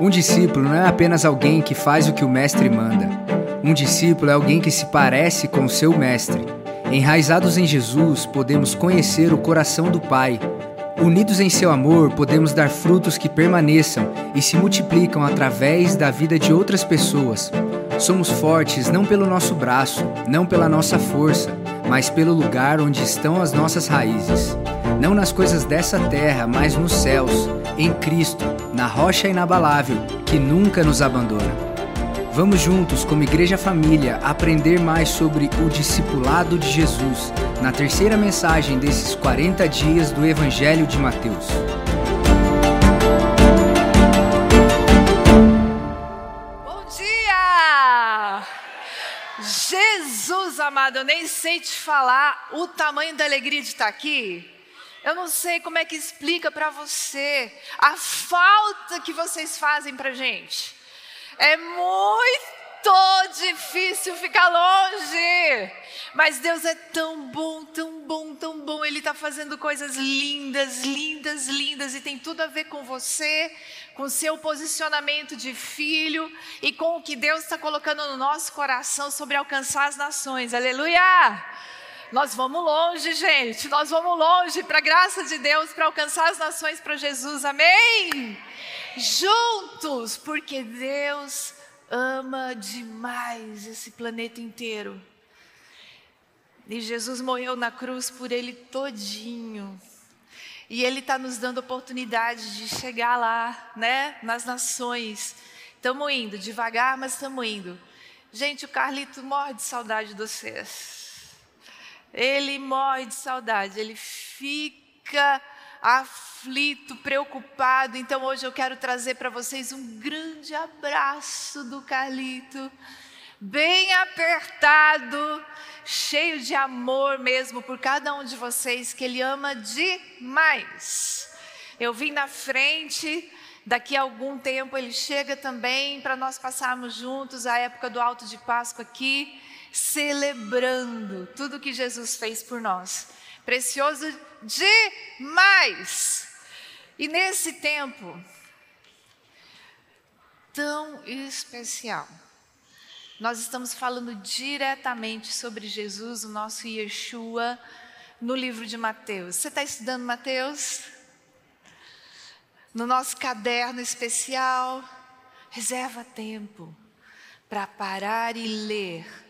Um discípulo não é apenas alguém que faz o que o mestre manda. Um discípulo é alguém que se parece com o seu mestre. Enraizados em Jesus, podemos conhecer o coração do Pai. Unidos em seu amor, podemos dar frutos que permaneçam e se multiplicam através da vida de outras pessoas. Somos fortes não pelo nosso braço, não pela nossa força, mas pelo lugar onde estão as nossas raízes. Não nas coisas dessa terra, mas nos céus, em Cristo, na rocha inabalável, que nunca nos abandona. Vamos juntos, como Igreja Família, aprender mais sobre o discipulado de Jesus na terceira mensagem desses 40 dias do Evangelho de Mateus. Bom dia! Jesus amado, eu nem sei te falar o tamanho da alegria de estar aqui. Eu não sei como é que explica para você a falta que vocês fazem para gente. É muito difícil ficar longe. Mas Deus é tão bom, tão bom, tão bom. Ele está fazendo coisas lindas, lindas, lindas. E tem tudo a ver com você, com seu posicionamento de filho e com o que Deus está colocando no nosso coração sobre alcançar as nações. Aleluia! Nós vamos longe, gente. Nós vamos longe para a graça de Deus, para alcançar as nações para Jesus. Amém? Juntos, porque Deus ama demais esse planeta inteiro. E Jesus morreu na cruz por ele todinho. E ele está nos dando oportunidade de chegar lá, né? Nas nações. Estamos indo, devagar, mas estamos indo. Gente, o Carlito morre de saudade de vocês. Ele morre de saudade, ele fica aflito, preocupado. Então hoje eu quero trazer para vocês um grande abraço do Carlito, bem apertado, cheio de amor mesmo por cada um de vocês, que ele ama demais. Eu vim na frente, daqui a algum tempo ele chega também para nós passarmos juntos a época do Alto de Páscoa aqui celebrando tudo que Jesus fez por nós. Precioso demais. E nesse tempo tão especial, nós estamos falando diretamente sobre Jesus, o nosso Yeshua, no livro de Mateus. Você está estudando Mateus? No nosso caderno especial, reserva tempo para parar e ler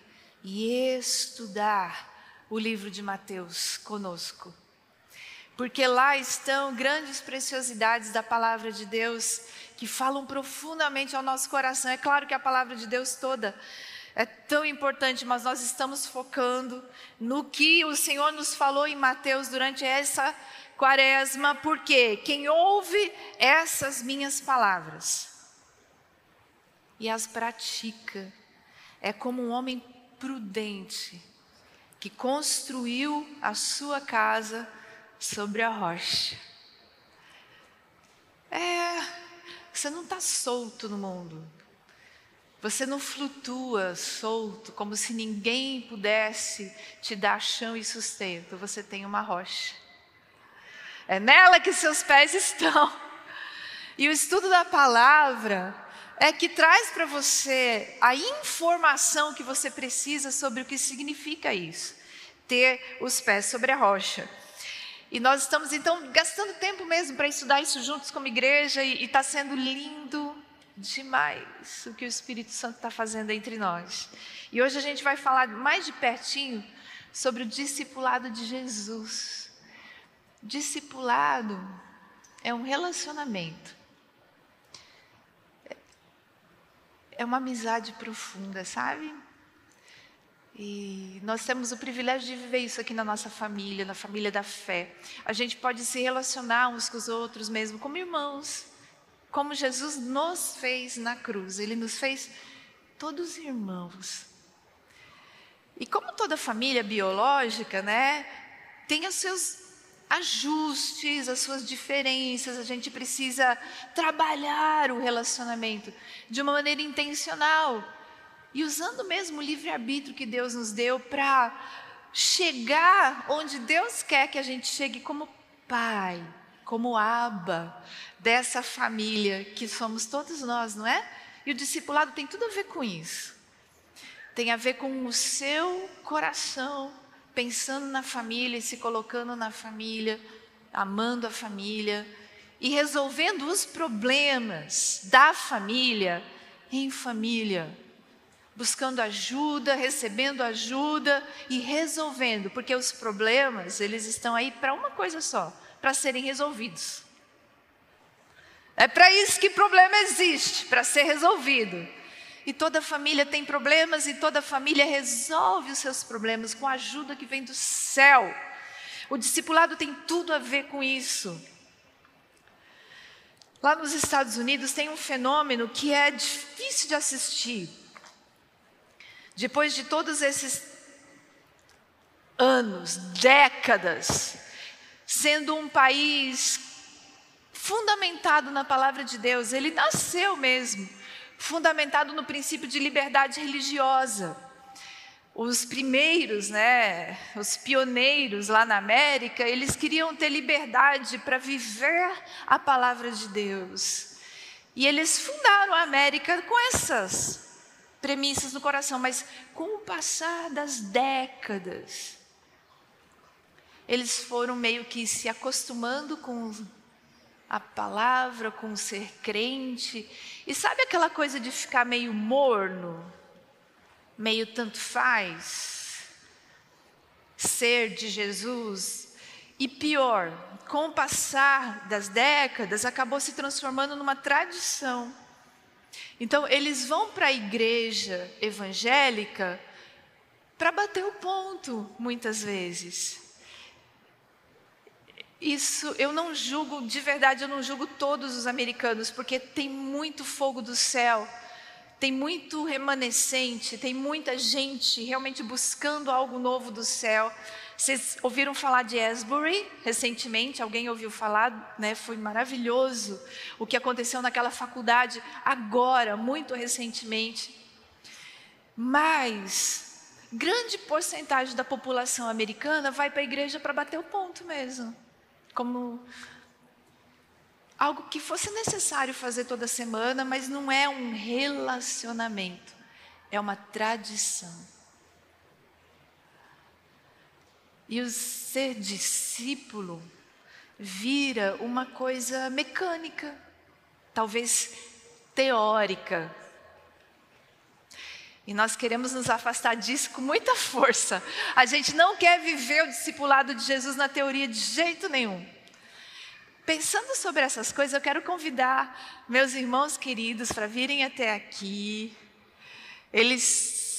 e estudar o livro de Mateus conosco. Porque lá estão grandes preciosidades da palavra de Deus que falam profundamente ao nosso coração. É claro que a palavra de Deus toda é tão importante, mas nós estamos focando no que o Senhor nos falou em Mateus durante essa quaresma, porque quem ouve essas minhas palavras e as pratica é como um homem prudente que construiu a sua casa sobre a rocha. É, você não está solto no mundo. Você não flutua solto, como se ninguém pudesse te dar chão e sustento. Você tem uma rocha. É nela que seus pés estão. E o estudo da palavra é que traz para você a informação que você precisa sobre o que significa isso, ter os pés sobre a rocha. E nós estamos então gastando tempo mesmo para estudar isso juntos como igreja e está sendo lindo demais o que o Espírito Santo está fazendo entre nós. E hoje a gente vai falar mais de pertinho sobre o discipulado de Jesus. Discipulado é um relacionamento é uma amizade profunda, sabe? E nós temos o privilégio de viver isso aqui na nossa família, na família da fé. A gente pode se relacionar uns com os outros mesmo, como irmãos, como Jesus nos fez na cruz. Ele nos fez todos irmãos. E como toda família biológica, né, tem os seus ajustes, as suas diferenças, a gente precisa trabalhar o relacionamento de uma maneira intencional e usando mesmo o livre-arbítrio que Deus nos deu para chegar onde Deus quer que a gente chegue como pai, como aba dessa família que somos todos nós, não é? E o discipulado tem tudo a ver com isso. Tem a ver com o seu coração, pensando na família se colocando na família, amando a família e resolvendo os problemas da família em família buscando ajuda, recebendo ajuda e resolvendo, porque os problemas, eles estão aí para uma coisa só, para serem resolvidos. É para isso que problema existe, para ser resolvido. E toda família tem problemas e toda família resolve os seus problemas com a ajuda que vem do céu. O discipulado tem tudo a ver com isso. Lá nos Estados Unidos tem um fenômeno que é difícil de assistir. Depois de todos esses anos, décadas, sendo um país fundamentado na palavra de Deus, ele nasceu mesmo, fundamentado no princípio de liberdade religiosa. Os primeiros, né, os pioneiros lá na América, eles queriam ter liberdade para viver a palavra de Deus. E eles fundaram a América com essas premissas no coração, mas com o passar das décadas, eles foram meio que se acostumando com a palavra, com ser crente. E sabe aquela coisa de ficar meio morno? Meio tanto faz? Ser de Jesus. E pior, com o passar das décadas, acabou se transformando numa tradição. Então, eles vão para a igreja evangélica para bater o ponto, muitas vezes. Isso eu não julgo, de verdade, eu não julgo todos os americanos, porque tem muito fogo do céu, tem muito remanescente, tem muita gente realmente buscando algo novo do céu. Vocês ouviram falar de Asbury recentemente? Alguém ouviu falar? Né? Foi maravilhoso o que aconteceu naquela faculdade agora, muito recentemente. Mas grande porcentagem da população americana vai para a igreja para bater o ponto mesmo, como algo que fosse necessário fazer toda semana, mas não é um relacionamento, é uma tradição. E o ser discípulo vira uma coisa mecânica, talvez teórica. E nós queremos nos afastar disso com muita força. A gente não quer viver o discipulado de Jesus na teoria de jeito nenhum. Pensando sobre essas coisas, eu quero convidar meus irmãos queridos para virem até aqui. Eles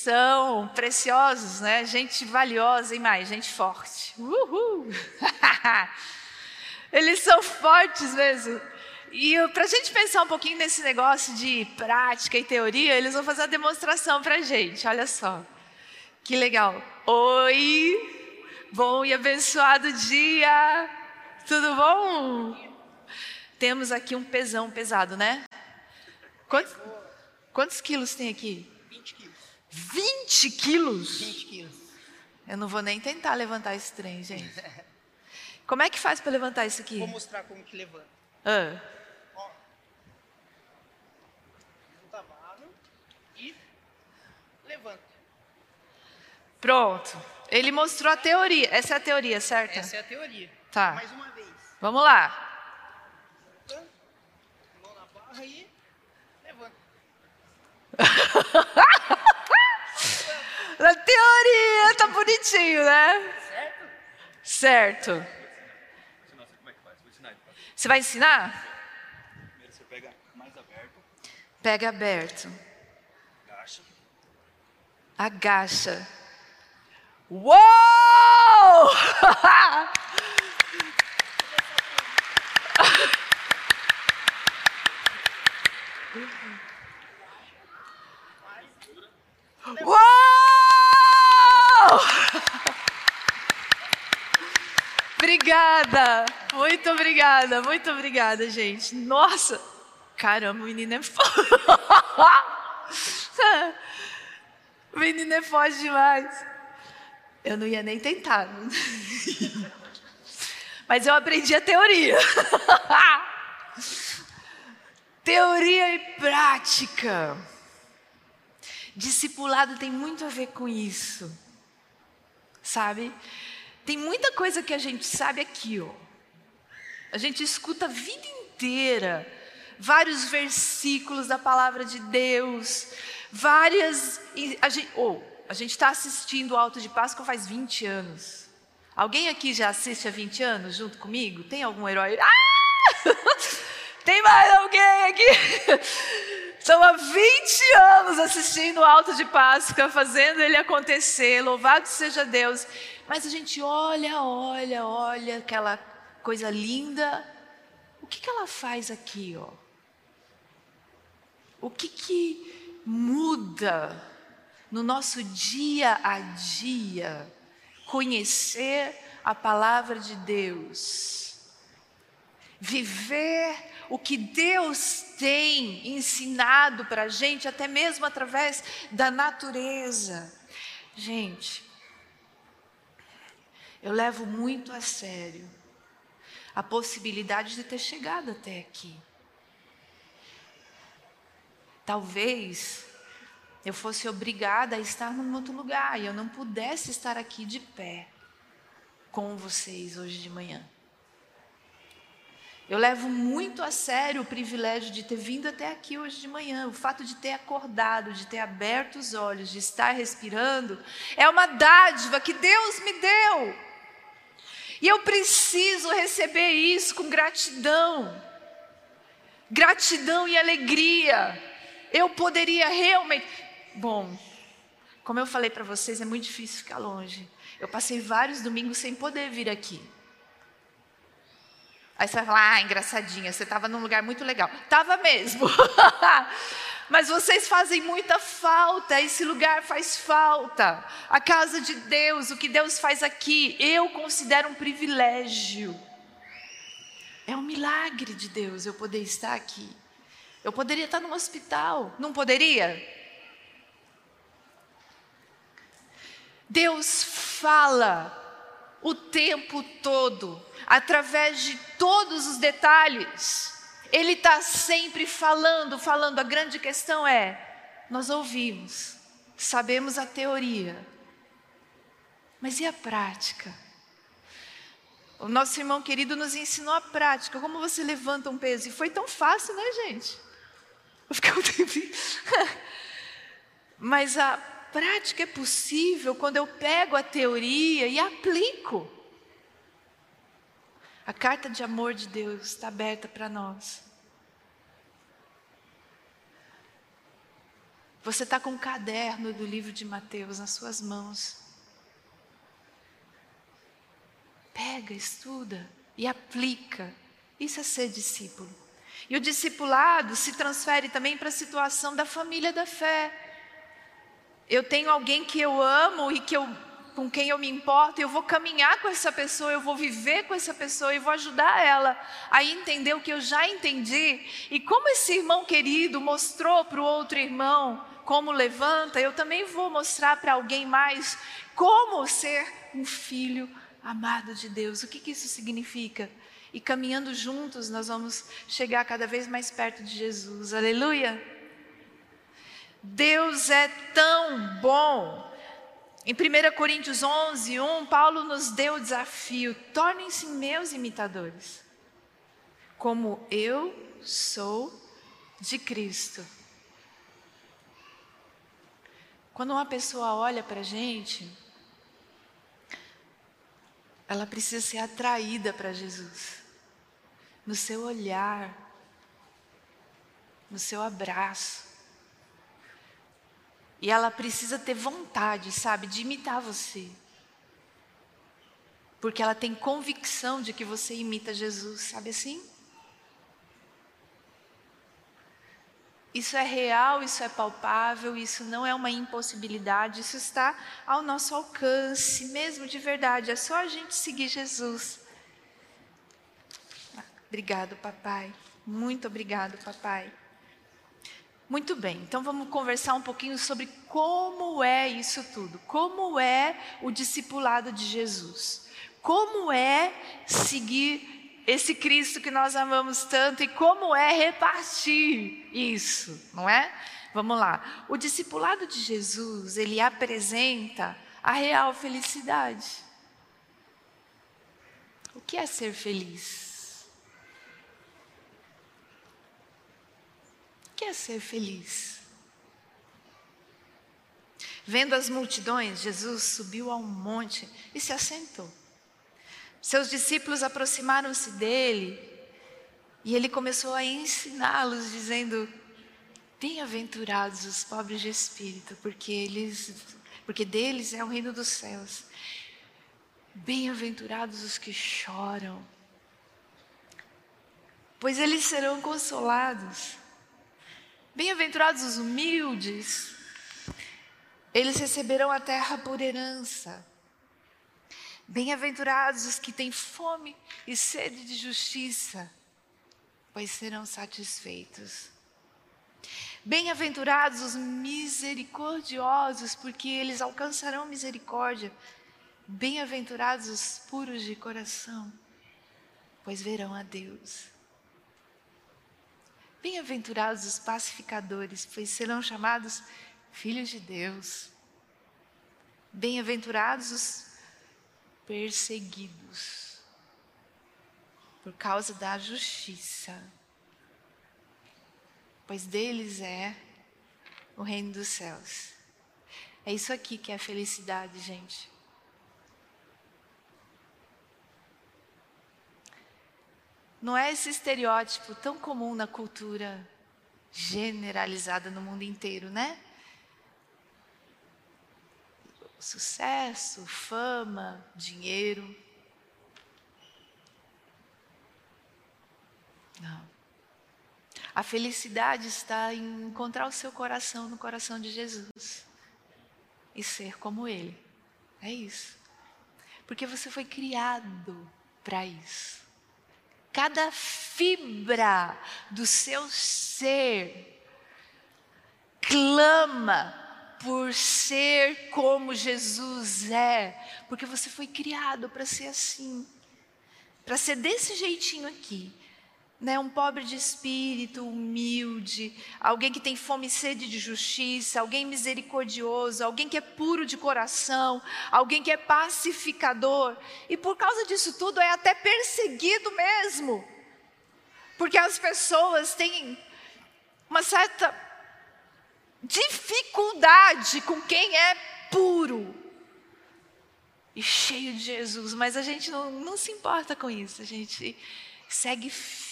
são preciosos, né? Gente valiosa e mais, gente forte. Uhul! Eles são fortes mesmo. E para a gente pensar um pouquinho nesse negócio de prática e teoria, eles vão fazer uma demonstração para a gente. Olha só. Que legal. Oi! Bom e abençoado dia! Tudo bom? Temos aqui um pesão pesado, né? Quantos, quantos quilos tem aqui? 20 quilos? 20 quilos. Eu não vou nem tentar levantar esse trem, gente. Como é que faz para levantar isso aqui? Vou mostrar como que levanta. Ah. Ó. Junta a mão e levanta. Pronto. Ele mostrou a teoria. Essa é a teoria, certo? Essa é a teoria. Tá. Mais uma vez. Vamos lá. Mão na barra e levanta. Na teoria, tá bonitinho, né? Certo? Certo. como é que faz. Vou ensinar ele. Você vai ensinar? Primeiro você pega mais aberto, Pega aberto. agacha. Agacha. Uou! Uou! Obrigada, muito obrigada, muito obrigada, gente. Nossa, caramba, o menino é foda. O menino é forte demais. Eu não ia nem tentar. Mas eu aprendi a teoria. teoria e prática. Discipulado tem muito a ver com isso. Sabe? Tem muita coisa que a gente sabe aqui, ó. A gente escuta a vida inteira vários versículos da palavra de Deus, várias. A gente oh, está assistindo o Alto de Páscoa faz 20 anos. Alguém aqui já assiste há 20 anos junto comigo? Tem algum herói? Ah! Tem mais alguém aqui? Estão há 20 anos assistindo o Alto de Páscoa, fazendo ele acontecer. Louvado seja Deus. Mas a gente olha, olha, olha aquela coisa linda. O que, que ela faz aqui, ó? O que, que muda no nosso dia a dia conhecer a palavra de Deus? Viver o que Deus tem ensinado para a gente, até mesmo através da natureza. Gente, eu levo muito a sério a possibilidade de ter chegado até aqui. Talvez eu fosse obrigada a estar num outro lugar e eu não pudesse estar aqui de pé com vocês hoje de manhã. Eu levo muito a sério o privilégio de ter vindo até aqui hoje de manhã. O fato de ter acordado, de ter aberto os olhos, de estar respirando, é uma dádiva que Deus me deu. E eu preciso receber isso com gratidão. Gratidão e alegria. Eu poderia realmente. Bom, como eu falei para vocês, é muito difícil ficar longe. Eu passei vários domingos sem poder vir aqui. Aí você vai falar, ah, engraçadinha, você estava num lugar muito legal. Tava mesmo. Mas vocês fazem muita falta, esse lugar faz falta. A casa de Deus, o que Deus faz aqui, eu considero um privilégio. É um milagre de Deus eu poder estar aqui. Eu poderia estar no hospital, não poderia? Deus fala o tempo todo, através de todos os detalhes. Ele está sempre falando, falando. A grande questão é: nós ouvimos, sabemos a teoria, mas e a prática? O nosso irmão querido nos ensinou a prática, como você levanta um peso. E foi tão fácil, né, gente? Eu fiquei um tempinho. Mas a prática é possível quando eu pego a teoria e aplico. A carta de amor de Deus está aberta para nós. Você está com um caderno do livro de Mateus nas suas mãos. Pega, estuda e aplica. Isso é ser discípulo. E o discipulado se transfere também para a situação da família da fé. Eu tenho alguém que eu amo e que eu, com quem eu me importo, eu vou caminhar com essa pessoa, eu vou viver com essa pessoa e vou ajudar ela a entender o que eu já entendi. E como esse irmão querido mostrou para o outro irmão como levanta, eu também vou mostrar para alguém mais como ser um filho amado de Deus. O que, que isso significa? E caminhando juntos, nós vamos chegar cada vez mais perto de Jesus. Aleluia! Deus é tão bom. Em 1 Coríntios 11, 1, Paulo nos deu o desafio: tornem-se meus imitadores, como eu sou de Cristo. Quando uma pessoa olha para a gente, ela precisa ser atraída para Jesus, no seu olhar, no seu abraço. E ela precisa ter vontade, sabe, de imitar você. Porque ela tem convicção de que você imita Jesus, sabe assim? Isso é real, isso é palpável, isso não é uma impossibilidade, isso está ao nosso alcance, mesmo de verdade. É só a gente seguir Jesus. Obrigado, papai. Muito obrigado, papai. Muito bem, então vamos conversar um pouquinho sobre como é isso tudo, como é o discipulado de Jesus, Como é seguir esse Cristo que nós amamos tanto e como é repartir isso, não é? Vamos lá. O discipulado de Jesus, ele apresenta a real felicidade. O que é ser feliz? O que é ser feliz? Vendo as multidões, Jesus subiu a um monte e se assentou. Seus discípulos aproximaram-se dele e ele começou a ensiná-los, dizendo: Bem-aventurados os pobres de espírito, porque eles, porque deles é o reino dos céus. Bem-aventurados os que choram, pois eles serão consolados. Bem-aventurados os humildes, eles receberão a terra por herança. Bem-aventurados os que têm fome e sede de justiça, pois serão satisfeitos. Bem-aventurados os misericordiosos, porque eles alcançarão misericórdia. Bem-aventurados os puros de coração, pois verão a Deus. Bem-aventurados os pacificadores, pois serão chamados filhos de Deus. Bem-aventurados os perseguidos por causa da justiça, pois deles é o reino dos céus. É isso aqui que é felicidade, gente. Não é esse estereótipo tão comum na cultura generalizada no mundo inteiro, né? Sucesso, fama, dinheiro. Não. A felicidade está em encontrar o seu coração no coração de Jesus e ser como Ele. É isso. Porque você foi criado para isso. Cada fibra do seu ser clama por ser como Jesus é, porque você foi criado para ser assim, para ser desse jeitinho aqui. Né, um pobre de espírito, humilde, alguém que tem fome e sede de justiça, alguém misericordioso, alguém que é puro de coração, alguém que é pacificador, e por causa disso tudo é até perseguido mesmo, porque as pessoas têm uma certa dificuldade com quem é puro e cheio de Jesus, mas a gente não, não se importa com isso, a gente segue firme,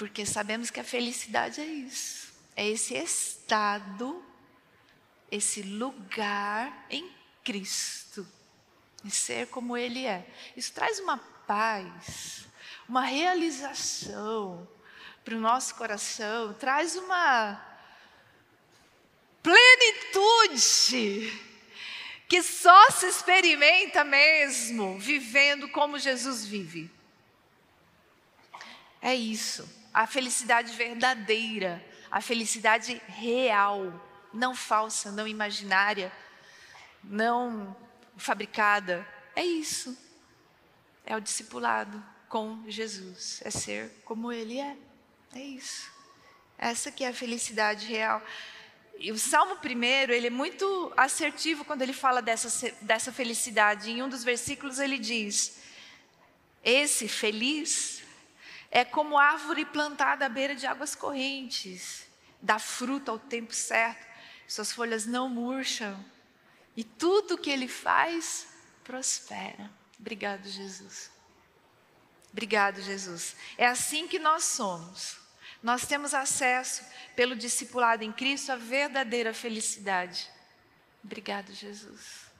porque sabemos que a felicidade é isso, é esse estado, esse lugar em Cristo, e ser como Ele é. Isso traz uma paz, uma realização, para o nosso coração, traz uma plenitude que só se experimenta mesmo vivendo como Jesus vive. É isso, a felicidade verdadeira, a felicidade real, não falsa, não imaginária, não fabricada. É isso. É o discipulado com Jesus, é ser como Ele é. É isso. Essa que é a felicidade real. E o Salmo primeiro, ele é muito assertivo quando ele fala dessa, dessa felicidade. Em um dos versículos ele diz: Esse feliz é como árvore plantada à beira de águas correntes, dá fruto ao tempo certo, suas folhas não murcham, e tudo que ele faz prospera. Obrigado, Jesus. Obrigado, Jesus. É assim que nós somos. Nós temos acesso, pelo discipulado em Cristo, à verdadeira felicidade. Obrigado, Jesus.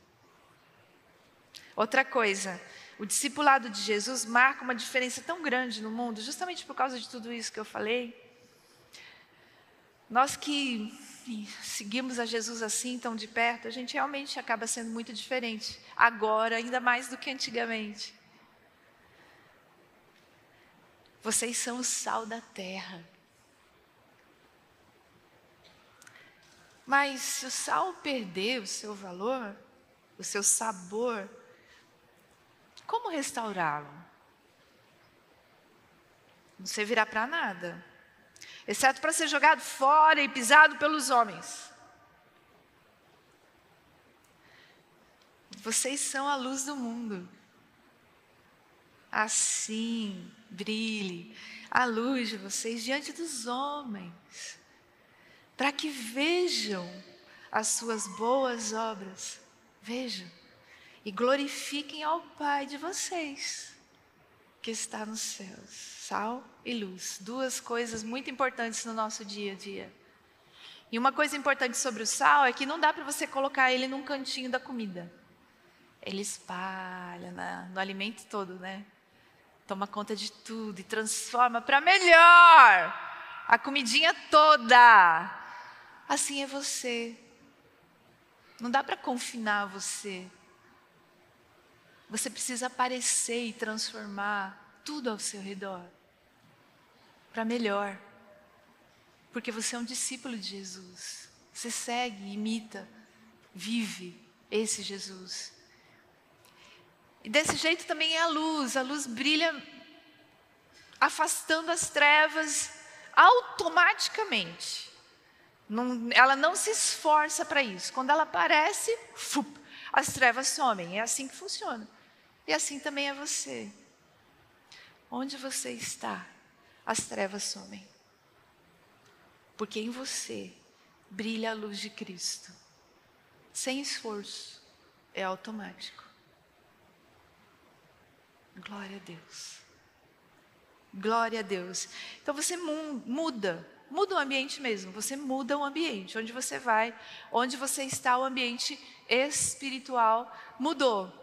Outra coisa, o discipulado de Jesus marca uma diferença tão grande no mundo, justamente por causa de tudo isso que eu falei. Nós que seguimos a Jesus assim, tão de perto, a gente realmente acaba sendo muito diferente, agora, ainda mais do que antigamente. Vocês são o sal da terra. Mas se o sal perder o seu valor, o seu sabor, Como restaurá-lo? Não servirá para nada, exceto para ser jogado fora e pisado pelos homens. Vocês são a luz do mundo. Assim brilhe a luz de vocês diante dos homens, para que vejam as suas boas obras. Vejam e glorifiquem ao Pai de vocês, que está nos céus. Sal e luz, duas coisas muito importantes no nosso dia a dia. E uma coisa importante sobre o sal é que não dá para você colocar ele num cantinho da comida. Ele espalha na, no alimento todo, né? Toma conta de tudo e transforma para melhor a comidinha toda. Assim é você. Não dá para confinar você. Você precisa aparecer e transformar tudo ao seu redor para melhor. Porque você é um discípulo de Jesus. Você segue, imita, vive esse Jesus. E desse jeito também é a luz. A luz brilha afastando as trevas automaticamente. Não, ela não se esforça para isso. Quando ela aparece, fup, as trevas somem. É assim que funciona. E assim também é você. Onde você está, as trevas somem. Porque em você brilha a luz de Cristo. Sem esforço, é automático. Glória a Deus. Glória a Deus. Então você muda, muda o ambiente mesmo. Você muda o ambiente. Onde você vai, onde você está, o ambiente espiritual mudou.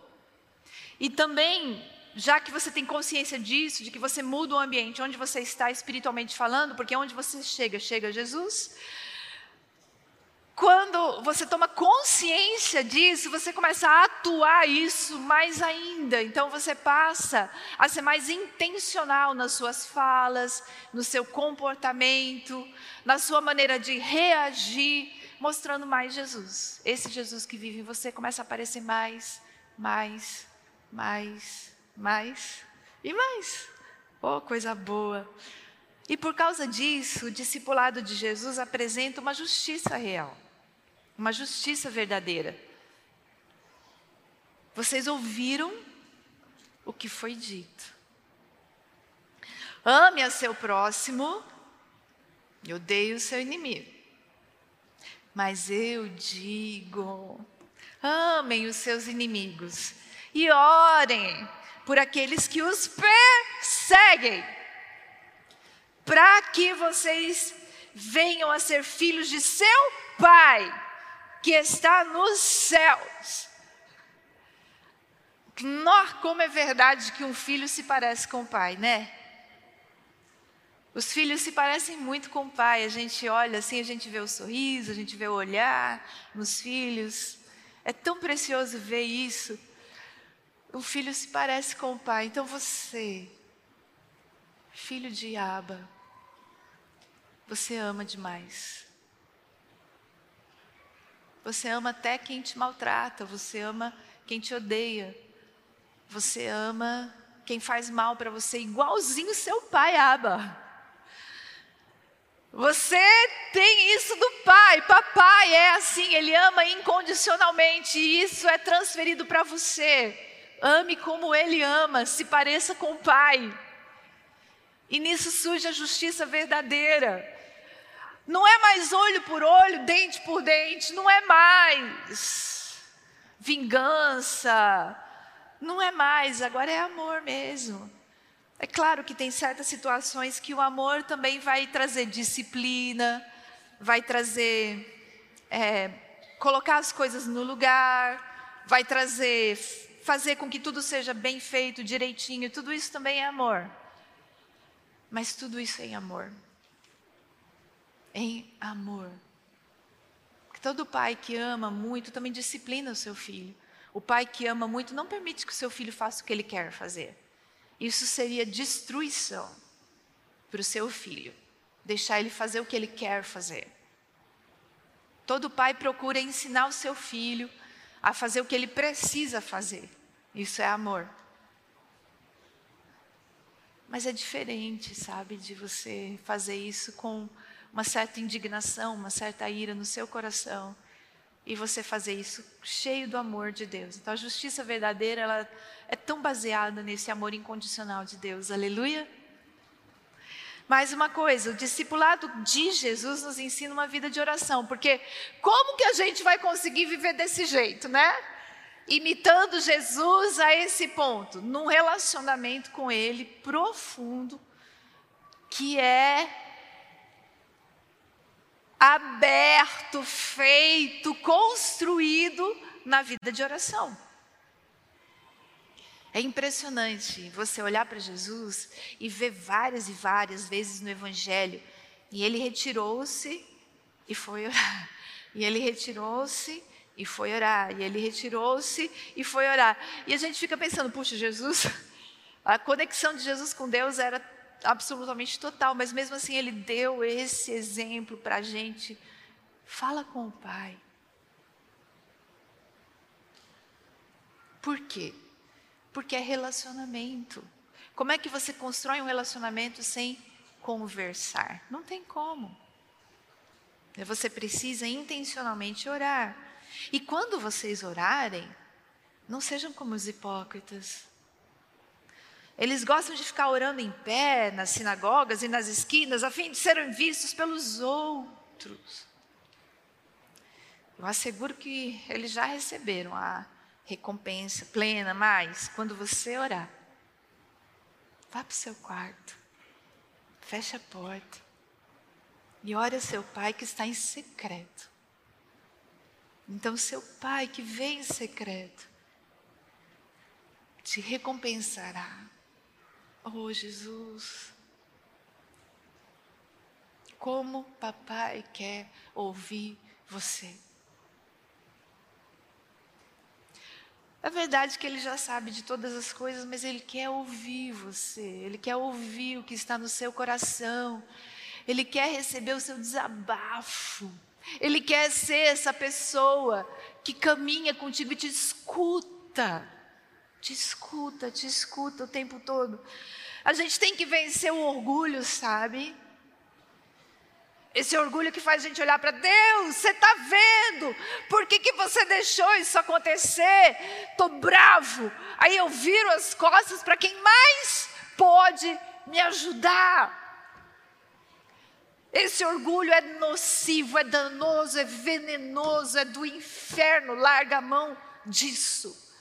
E também, já que você tem consciência disso, de que você muda o ambiente onde você está espiritualmente falando, porque onde você chega, chega Jesus. Quando você toma consciência disso, você começa a atuar isso mais ainda. Então você passa a ser mais intencional nas suas falas, no seu comportamento, na sua maneira de reagir, mostrando mais Jesus. Esse Jesus que vive em você começa a aparecer mais, mais, mais, mais e mais. Oh, coisa boa. E por causa disso, o discipulado de Jesus apresenta uma justiça real, uma justiça verdadeira. Vocês ouviram o que foi dito. Ame a seu próximo e odeie o seu inimigo. Mas eu digo: amem os seus inimigos e orem por aqueles que os perseguem, para que vocês venham a ser filhos de seu Pai, que está nos céus. Nó, como é verdade que um filho se parece com o pai, né? Os filhos se parecem muito com o pai. A gente olha assim, a gente vê o sorriso, a gente vê o olhar nos filhos. É tão precioso ver isso o filho se parece com o pai. Então você, filho de Aba, você ama demais. Você ama até quem te maltrata, você ama quem te odeia. Você ama quem faz mal para você, igualzinho seu pai, Aba. Você tem isso do pai, papai é assim, ele ama incondicionalmente, e isso é transferido para você. Ame como Ele ama, se pareça com o Pai. E nisso surge a justiça verdadeira. Não é mais olho por olho, dente por dente, não é mais vingança, não é mais, agora é amor mesmo. É claro que tem certas situações que o amor também vai trazer disciplina, vai trazer, é, colocar as coisas no lugar, vai trazer fazer com que tudo seja bem feito, direitinho, tudo isso também é amor. Mas tudo isso é em amor. Em amor. Todo pai que ama muito também disciplina o seu filho. O pai que ama muito não permite que o seu filho faça o que ele quer fazer. Isso seria destruição para o seu filho. Deixar ele fazer o que ele quer fazer. Todo pai procura ensinar o seu filho a fazer o que ele precisa fazer. Isso é amor. Mas é diferente, sabe, de você fazer isso com uma certa indignação, uma certa ira no seu coração e você fazer isso cheio do amor de Deus. Então a justiça verdadeira, ela é tão baseada nesse amor incondicional de Deus. Aleluia. Mais uma coisa, o discipulado de Jesus nos ensina uma vida de oração, porque como que a gente vai conseguir viver desse jeito, né? Imitando Jesus a esse ponto, num relacionamento com Ele profundo, que é aberto, feito, construído na vida de oração. É impressionante você olhar para Jesus e ver várias e várias vezes no Evangelho, e ele retirou-se e foi orar, e ele retirou-se e foi orar, e ele retirou-se e foi orar. E a gente fica pensando, puxa, Jesus, a conexão de Jesus com Deus era absolutamente total, mas mesmo assim ele deu esse exemplo para a gente. Fala com o Pai. Por quê? Porque é relacionamento. Como é que você constrói um relacionamento sem conversar? Não tem como. Você precisa intencionalmente orar. E quando vocês orarem, não sejam como os hipócritas. Eles gostam de ficar orando em pé nas sinagogas e nas esquinas, a fim de serem vistos pelos outros. Eu asseguro que eles já receberam a recompensa plena, mas quando você orar, vá para o seu quarto, feche a porta e ore ao seu pai que está em secreto. Então, seu pai que vem em secreto te recompensará. Oh, Jesus, como papai quer ouvir você. É verdade que ele já sabe de todas as coisas, mas ele quer ouvir você, ele quer ouvir o que está no seu coração, ele quer receber o seu desabafo, ele quer ser essa pessoa que caminha contigo e te escuta, te escuta, te escuta o tempo todo. A gente tem que vencer o orgulho, sabe? Esse orgulho que faz a gente olhar para Deus, você está vendo? Por que, que você deixou isso acontecer? Estou bravo. Aí eu viro as costas para quem mais pode me ajudar. Esse orgulho é nocivo, é danoso, é venenoso, é do inferno. Larga a mão disso.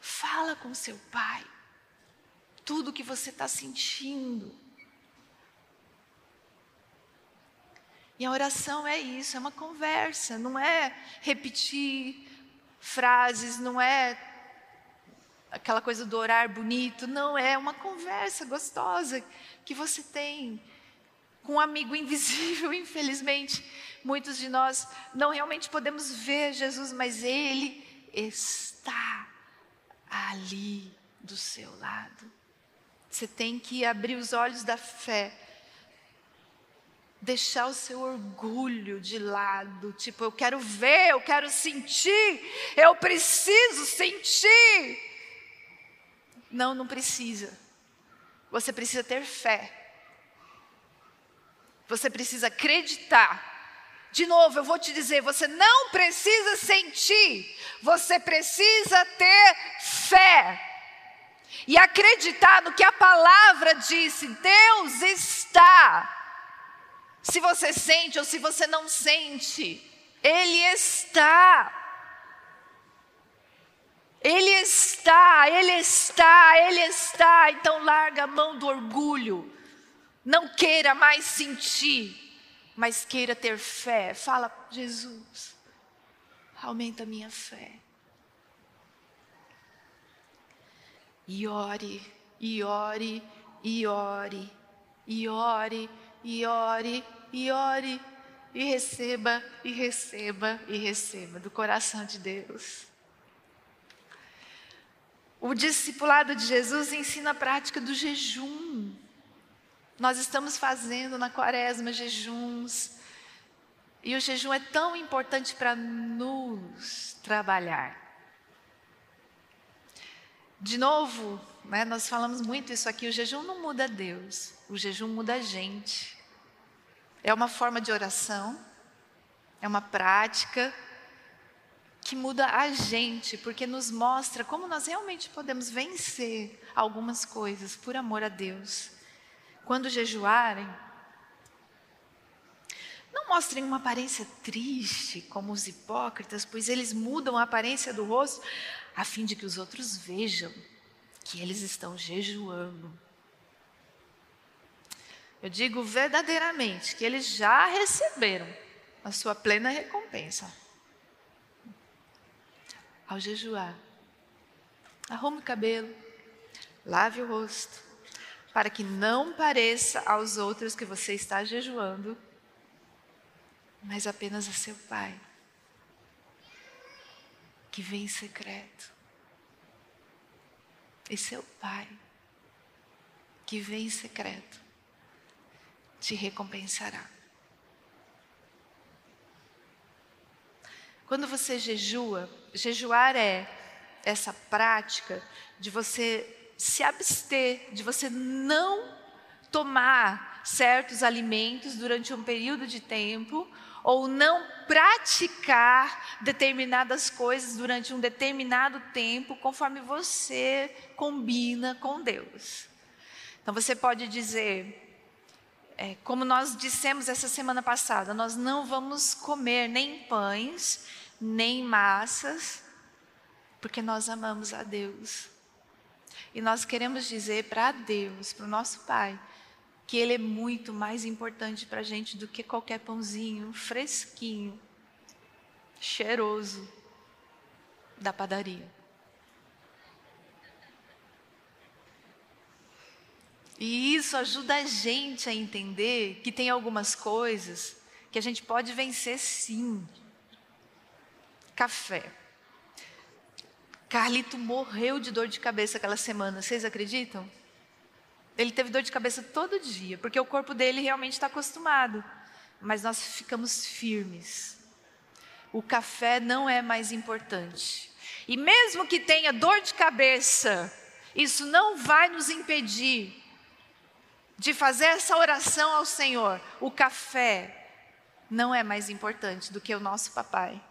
Fala com seu pai. Tudo que você está sentindo. E a oração é isso, é uma conversa, não é repetir frases, não é aquela coisa do orar bonito, não, é uma conversa gostosa que você tem com um amigo invisível, infelizmente. Muitos de nós não realmente podemos ver Jesus, mas Ele está ali do seu lado. Você tem que abrir os olhos da fé deixar o seu orgulho de lado, tipo, eu quero ver, eu quero sentir, eu preciso sentir. Não, não precisa. Você precisa ter fé. Você precisa acreditar. De novo, eu vou te dizer: você não precisa sentir, você precisa ter fé. E acreditar no que a palavra disse: Deus está se você sente ou se você não sente, Ele está. Ele está, Ele está, Ele está. Então larga a mão do orgulho. Não queira mais sentir, mas queira ter fé. Fala, Jesus, aumenta a minha fé. E ore, e ore, e ore, e ore, e ore, e ore, e receba, e receba, e receba do coração de Deus. O discipulado de Jesus ensina a prática do jejum. Nós estamos fazendo na quaresma jejuns. E o jejum é tão importante para nos trabalhar. De novo, Né? Nós falamos muito isso aqui: o jejum não muda Deus, o jejum muda a gente. É uma forma de oração, é uma prática que muda a gente, porque nos mostra como nós realmente podemos vencer algumas coisas por amor a Deus. Quando jejuarem, não mostrem uma aparência triste como os hipócritas, pois eles mudam a aparência do rosto a fim de que os outros vejam que eles estão jejuando. Eu digo verdadeiramente que eles já receberam a sua plena recompensa ao jejuar. Arrume o cabelo, lave o rosto, para que não pareça aos outros que você está jejuando, mas apenas a seu Pai, que vem em secreto. E seu Pai, que vem em secreto, te recompensará. Quando você jejua, jejuar é essa prática de você se abster, de você não tomar certos alimentos durante um período de tempo ou não praticar determinadas coisas durante um determinado tempo, conforme você combina com Deus. Então você pode dizer, é, como nós dissemos essa semana passada, nós não vamos comer nem pães, nem massas, porque nós amamos a Deus. E nós queremos dizer para Deus, para o nosso Pai, que Ele é muito mais importante para a gente do que qualquer pãozinho fresquinho, cheiroso da padaria. E isso ajuda a gente a entender que tem algumas coisas que a gente pode vencer sim. Café. Carlito morreu de dor de cabeça aquela semana, vocês acreditam? Ele teve dor de cabeça todo dia, porque o corpo dele realmente está acostumado. Mas nós ficamos firmes. O café não é mais importante. E mesmo que tenha dor de cabeça, isso não vai nos impedir de fazer essa oração ao Senhor, o café não é mais importante do que o nosso papai,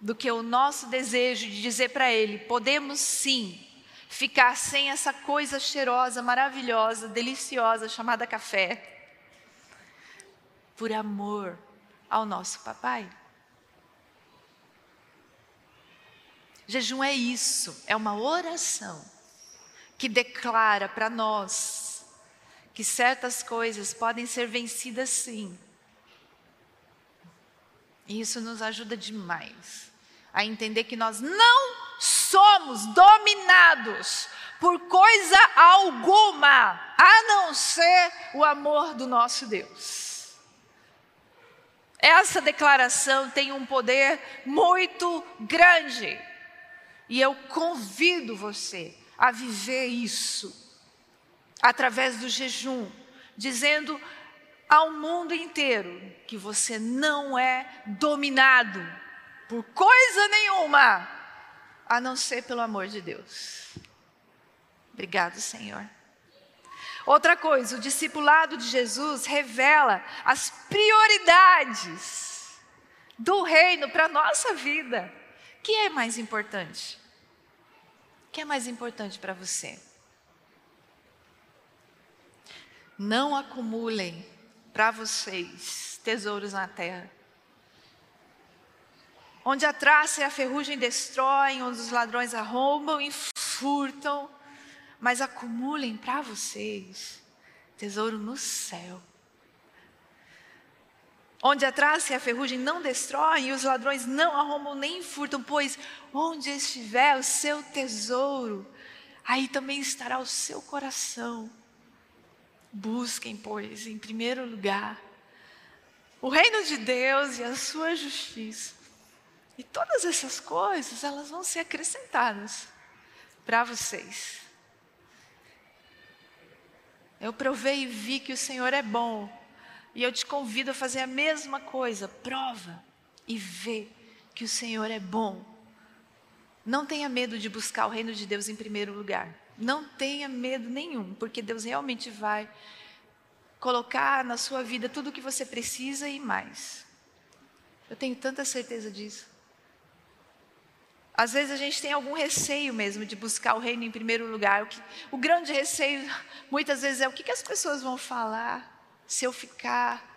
do que o nosso desejo de dizer para Ele: podemos sim ficar sem essa coisa cheirosa, maravilhosa, deliciosa chamada café, por amor ao nosso papai. Jejum é isso, é uma oração que declara para nós que certas coisas podem ser vencidas sim. E isso nos ajuda demais a entender que nós não somos dominados por coisa alguma, a não ser o amor do nosso Deus. Essa declaração tem um poder muito grande. E eu convido você a viver isso através do jejum, dizendo ao mundo inteiro que você não é dominado por coisa nenhuma, a não ser pelo amor de Deus. Obrigado, Senhor. Outra coisa, o discipulado de Jesus revela as prioridades do reino para a nossa vida. O que é mais importante? O que é mais importante para você? Não acumulem para vocês tesouros na terra. Onde a traça e a ferrugem destroem, onde os ladrões arrombam e furtam, mas acumulem para vocês tesouro no céu. Onde a traça e a ferrugem não destroem e os ladrões não arrombam nem furtam, pois onde estiver o seu tesouro, aí também estará o seu coração. Busquem, pois, em primeiro lugar, o reino de Deus e a sua justiça. E todas essas coisas, elas vão ser acrescentadas para vocês. Eu provei e vi que o Senhor é bom. E eu te convido a fazer a mesma coisa. Prova e vê que o Senhor é bom. Não tenha medo de buscar o reino de Deus em primeiro lugar. Não tenha medo nenhum, porque Deus realmente vai colocar na sua vida tudo o que você precisa e mais. Eu tenho tanta certeza disso. Às vezes a gente tem algum receio mesmo de buscar o reino em primeiro lugar. O, que, o grande receio, muitas vezes, é o que, que as pessoas vão falar se eu ficar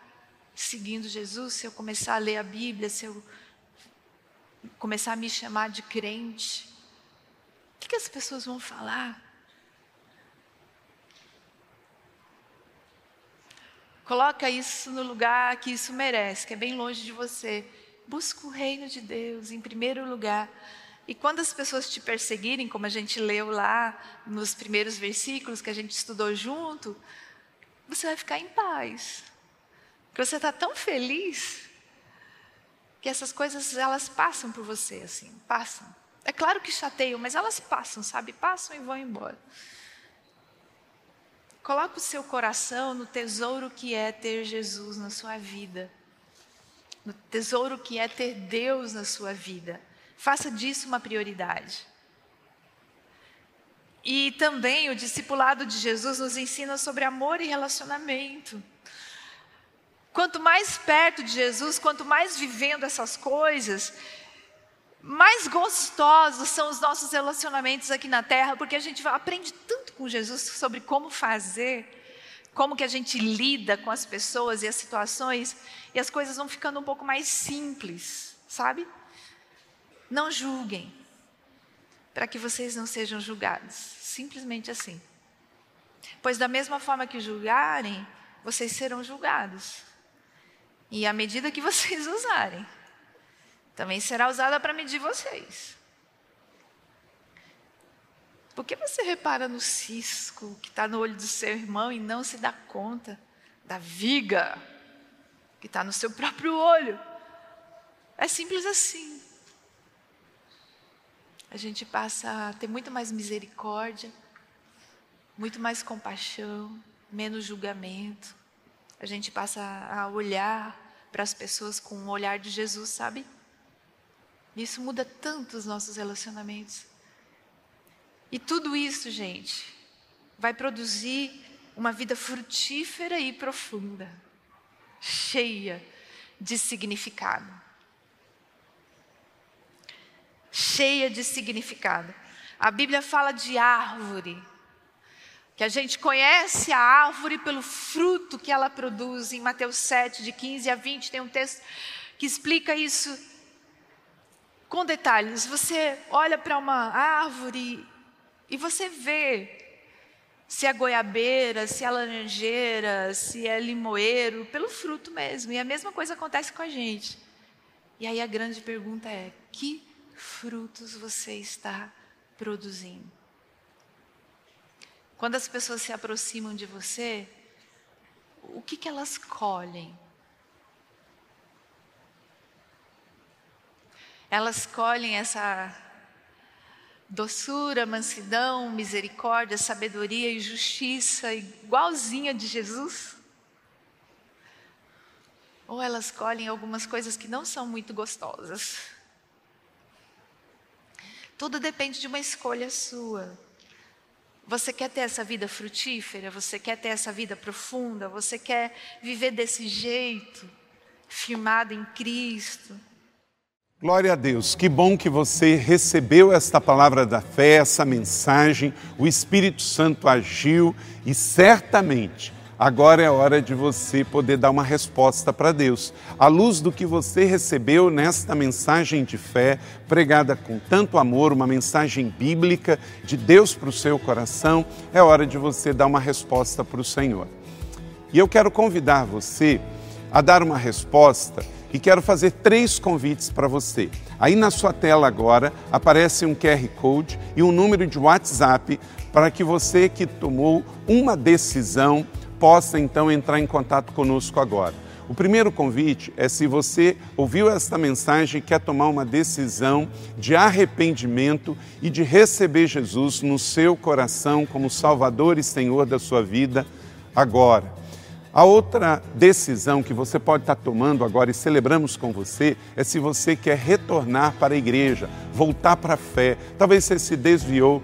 seguindo Jesus, se eu começar a ler a Bíblia, se eu começar a me chamar de crente. O que, que as pessoas vão falar? Coloca isso no lugar que isso merece, que é bem longe de você. Busca o reino de Deus em primeiro lugar. E quando as pessoas te perseguirem, como a gente leu lá nos primeiros versículos que a gente estudou junto, você vai ficar em paz. Porque você está tão feliz que essas coisas elas passam por você, assim, passam. É claro que chateiam, mas elas passam, sabe? Passam e vão embora. Coloque o seu coração no tesouro que é ter Jesus na sua vida. No tesouro que é ter Deus na sua vida. Faça disso uma prioridade. E também o discipulado de Jesus nos ensina sobre amor e relacionamento. Quanto mais perto de Jesus, quanto mais vivendo essas coisas, mais gostosos são os nossos relacionamentos aqui na terra, porque a gente aprende tanto com Jesus sobre como fazer, como que a gente lida com as pessoas e as situações, e as coisas vão ficando um pouco mais simples, sabe? Não julguem, para que vocês não sejam julgados. Simplesmente assim. Pois, da mesma forma que julgarem, vocês serão julgados. E à medida que vocês usarem, também será usada para medir vocês. Por que você repara no cisco que está no olho do seu irmão e não se dá conta da viga que está no seu próprio olho? É simples assim a gente passa a ter muito mais misericórdia, muito mais compaixão, menos julgamento. A gente passa a olhar para as pessoas com o olhar de Jesus, sabe? Isso muda tanto os nossos relacionamentos. E tudo isso, gente, vai produzir uma vida frutífera e profunda, cheia de significado cheia de significado. A Bíblia fala de árvore, que a gente conhece a árvore pelo fruto que ela produz. Em Mateus 7, de 15 a 20, tem um texto que explica isso com detalhes. Você olha para uma árvore e você vê se é goiabeira, se é laranjeira, se é limoeiro, pelo fruto mesmo. E a mesma coisa acontece com a gente. E aí a grande pergunta é: que frutos você está produzindo? Quando as pessoas se aproximam de você, o que, que elas colhem? Elas colhem essa doçura, mansidão, misericórdia, sabedoria e justiça igualzinha de Jesus? Ou elas colhem algumas coisas que não são muito gostosas? Tudo depende de uma escolha sua. Você quer ter essa vida frutífera? Você quer ter essa vida profunda? Você quer viver desse jeito, firmado em Cristo? Glória a Deus, que bom que você recebeu esta palavra da fé, essa mensagem. O Espírito Santo agiu e certamente Agora é hora de você poder dar uma resposta para Deus. À luz do que você recebeu nesta mensagem de fé, pregada com tanto amor, uma mensagem bíblica de Deus para o seu coração, é hora de você dar uma resposta para o Senhor. E eu quero convidar você a dar uma resposta e quero fazer três convites para você. Aí na sua tela agora aparece um QR Code e um número de WhatsApp para que você que tomou uma decisão possa então entrar em contato conosco agora. O primeiro convite é se você ouviu esta mensagem e quer tomar uma decisão de arrependimento e de receber Jesus no seu coração como Salvador e Senhor da sua vida agora. A outra decisão que você pode estar tomando agora e celebramos com você é se você quer retornar para a igreja, voltar para a fé. Talvez você se desviou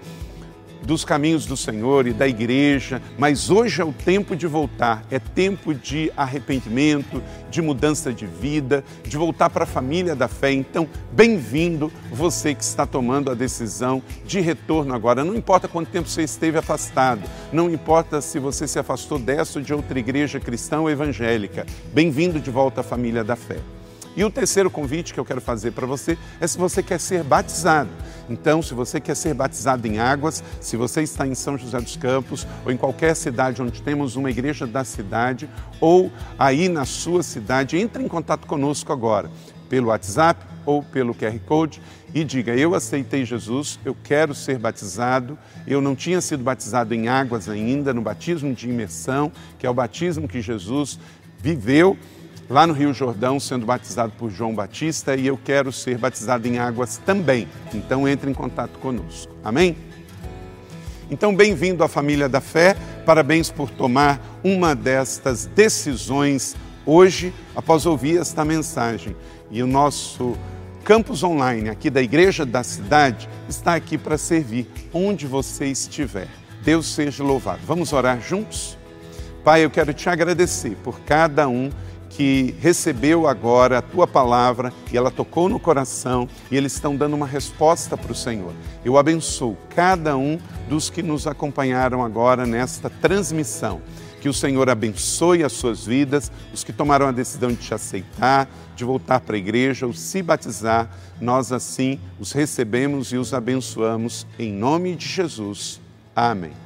dos caminhos do Senhor e da igreja, mas hoje é o tempo de voltar, é tempo de arrependimento, de mudança de vida, de voltar para a família da fé. Então, bem-vindo você que está tomando a decisão de retorno agora. Não importa quanto tempo você esteve afastado, não importa se você se afastou dessa ou de outra igreja cristã ou evangélica, bem-vindo de volta à família da fé. E o terceiro convite que eu quero fazer para você é se você quer ser batizado. Então, se você quer ser batizado em águas, se você está em São José dos Campos ou em qualquer cidade onde temos uma igreja da cidade ou aí na sua cidade, entre em contato conosco agora pelo WhatsApp ou pelo QR Code e diga: Eu aceitei Jesus, eu quero ser batizado. Eu não tinha sido batizado em águas ainda, no batismo de imersão, que é o batismo que Jesus viveu lá no Rio Jordão, sendo batizado por João Batista, e eu quero ser batizado em águas também. Então entre em contato conosco. Amém? Então, bem-vindo à família da fé. Parabéns por tomar uma destas decisões hoje, após ouvir esta mensagem. E o nosso campus online aqui da Igreja da Cidade está aqui para servir onde você estiver. Deus seja louvado. Vamos orar juntos? Pai, eu quero te agradecer por cada um que recebeu agora a tua palavra e ela tocou no coração e eles estão dando uma resposta para o Senhor. Eu abençoo cada um dos que nos acompanharam agora nesta transmissão. Que o Senhor abençoe as suas vidas, os que tomaram a decisão de te aceitar, de voltar para a igreja ou se batizar, nós assim os recebemos e os abençoamos em nome de Jesus. Amém.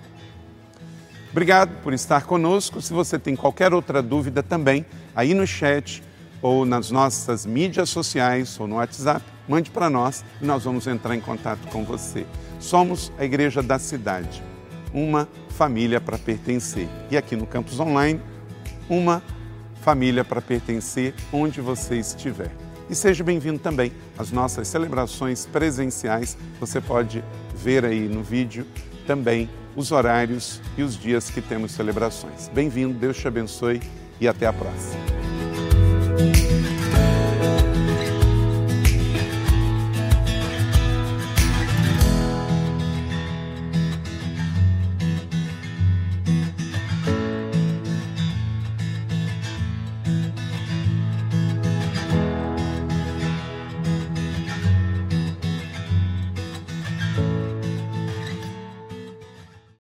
Obrigado por estar conosco. Se você tem qualquer outra dúvida também, aí no chat ou nas nossas mídias sociais ou no WhatsApp, mande para nós e nós vamos entrar em contato com você. Somos a Igreja da Cidade, uma família para pertencer. E aqui no Campus Online, uma família para pertencer onde você estiver. E seja bem-vindo também às nossas celebrações presenciais. Você pode ver aí no vídeo também os horários e os dias que temos celebrações. Bem-vindo, Deus te abençoe e até a próxima.